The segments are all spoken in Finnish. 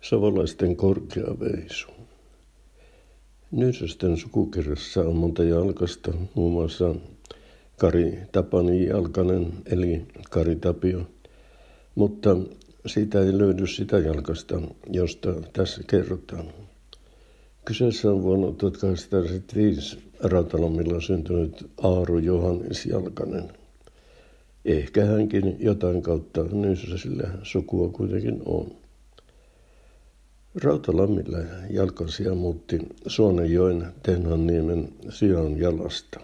Savolaisten korkea veisu. Nyysösten sukukirjassa on monta jalkasta, muun muassa Kari Tapani Jalkanen eli Kari Tapio, mutta siitä ei löydy sitä jalkasta, josta tässä kerrotaan. Kyseessä on vuonna 1905 Rautalomilla syntynyt Aaru Johannes Jalkanen. Ehkä hänkin jotain kautta Nyysösillä sukua kuitenkin on. Rautalammille jalkasia muutti Suonenjoen Tenhanniemen sijaan jalasta.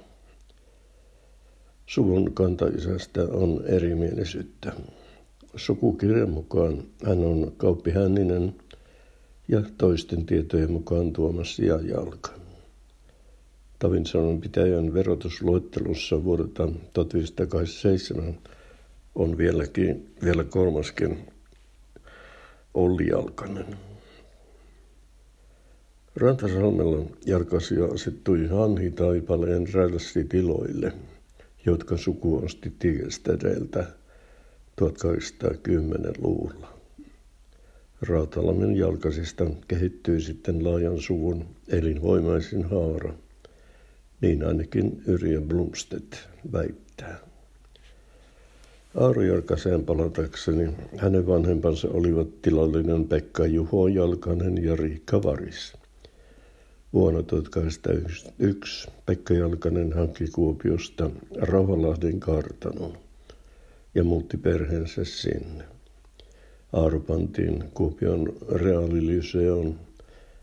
Suvun kantaisästä on erimielisyyttä. Sukukirjan mukaan hän on Kauppi Hänninen ja toisten tietojen mukaan Tuomas jalka. Tavinsanon pitäjän verotusluettelussa vuodelta 1987 on vieläkin, vielä kolmaskin Olli Jalkanen. Rantasalmella Jarkasio asettui Hanhi Taipaleen tiloille, jotka suku osti Tigestädeltä 1810-luvulla. Rautalammen jalkasista kehittyi sitten laajan suvun elinvoimaisin haara. Niin ainakin Yrjö Blomstedt väittää. Aaro Jalkaseen palatakseni hänen vanhempansa olivat tilallinen Pekka Juho Jalkanen ja Riikka Varis – Vuonna 1901 Pekka Jalkanen hankki Kuopiosta Rauhalahden kartanon ja muutti perheensä sinne. Aaro pantiin Kuopion reaalilyseon,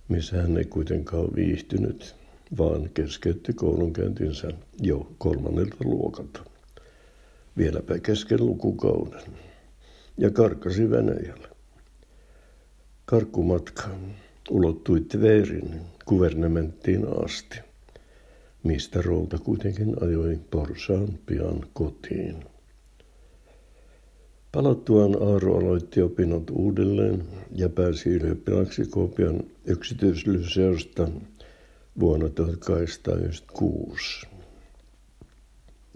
missä hän ei kuitenkaan viihtynyt, vaan keskeytti koulunkäyntinsä jo kolmannelta luokalta. Vieläpä kesken lukukauden. Ja karkasi Venäjälle. Karkkumatka ulottui Tverin kuvernementtiin asti, mistä Routa kuitenkin ajoi Porsaan pian kotiin. Palattuaan Aaro aloitti opinnot uudelleen ja pääsi ylioppilaaksi Kuopion yksityislyseosta vuonna 1896.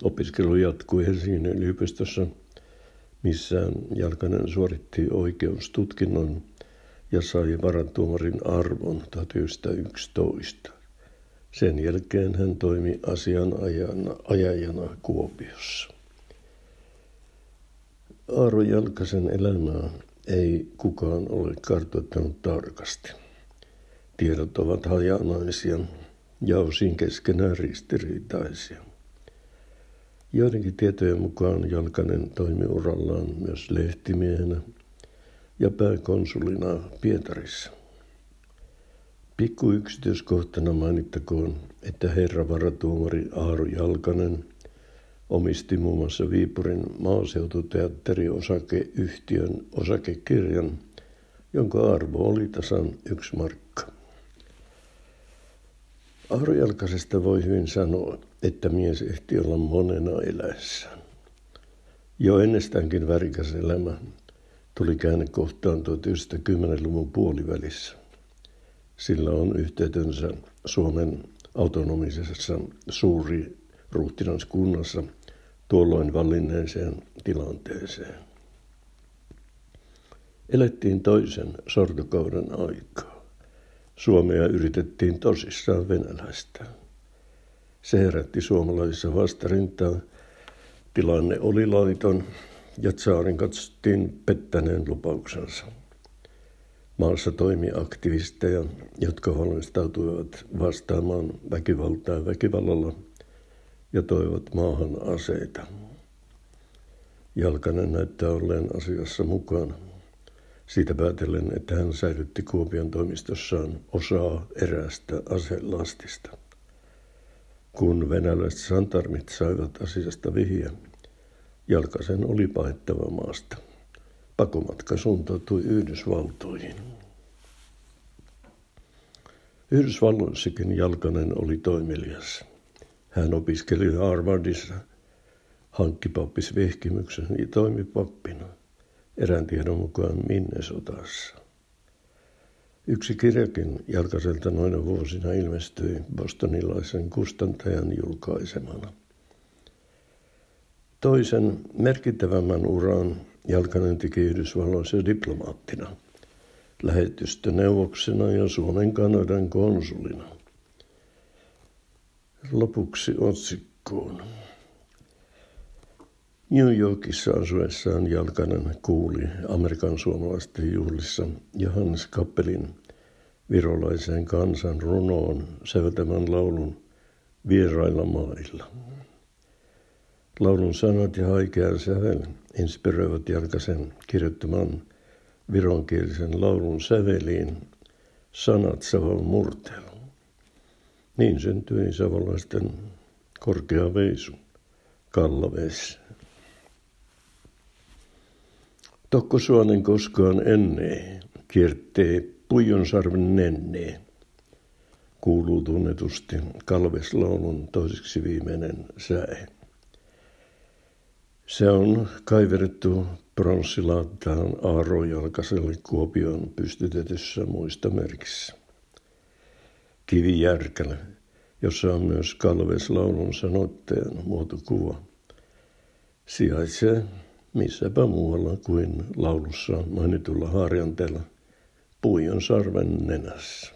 Opiskelu jatkui Helsingin yliopistossa, missä Jalkanen suoritti oikeustutkinnon – ja sai varantuomarin arvon 1911. Sen jälkeen hän toimi asianajajana ajajana Kuopiossa. Aaro Jalkasen elämää ei kukaan ole kartoittanut tarkasti. Tiedot ovat hajanaisia ja osin keskenään ristiriitaisia. Joidenkin tietojen mukaan Jalkanen toimi urallaan myös lehtimiehenä – ja pääkonsulina Pietarissa. Pikku yksityiskohtana mainittakoon, että herra varatuomari Aaru Jalkanen omisti muun muassa Viipurin maaseututeatteriosakeyhtiön osakekirjan, jonka arvo oli tasan yksi markka. Aaro Jalkasesta voi hyvin sanoa, että mies ehti olla monena eläessään. Jo ennestäänkin värikäs elämä tuli kohtaan 1910-luvun puolivälissä. Sillä on yhteytensä Suomen autonomisessa suuri ruuhtinanskunnassa tuolloin vallinneeseen tilanteeseen. Elettiin toisen sortokauden aikaa. Suomea yritettiin tosissaan venäläistä. Se herätti suomalaisissa vastarintaa. Tilanne oli laiton ja tsaarin katsottiin pettäneen lupauksensa. Maassa toimi aktivisteja, jotka valmistautuivat vastaamaan väkivaltaa väkivallalla ja toivat maahan aseita. Jalkanen näyttää olleen asiassa mukana. Siitä päätellen, että hän säilytti Kuopion toimistossaan osaa erästä aselastista. Kun venäläiset santarmit saivat asiasta Jalkasen oli paettava maasta. Pakomatka suuntautui Yhdysvaltoihin. Yhdysvalloissakin Jalkanen oli toimelias. Hän opiskeli Harvardissa, hankki pappisvehkimyksen ja toimi pappina, erään tiedon mukaan Minnesotassa. Yksi kirjakin Jalkaselta noina vuosina ilmestyi bostonilaisen kustantajan julkaisemana – Toisen merkittävämmän uran Jalkanen teki Yhdysvalloissa diplomaattina. lähetystöneuvoksena ja Suomen Kanadan konsulina. Lopuksi otsikkoon. New Yorkissa asuessaan Jalkanen kuuli Amerikan suomalaisten juhlissa Johannes Kappelin virolaisen kansan runoon säveltämän laulun Vierailla mailla. Laulun sanat ja haikea sävel inspiroivat Jalkasen kirjoittamaan vironkielisen laulun säveliin sanat Savon murteella. Niin syntyi savolaisten korkea veisu Kallaveessä. Tokko suonen koskaan ennee, kiertee Puijonsarven nennee, kuuluu tunnetusti Kalveslaulun toiseksi viimeinen säe. Se on kaiverrettu pronssilaattaan Aarojalkaselle Kuopion pystytetyssä muistomerkissä. Kivijärkälä, jossa on myös Kalveslaulun sanoitteen muotokuva, sijaitsee missäpä muualla kuin laulussa mainitulla harjanteella Puijon sarven nenässä.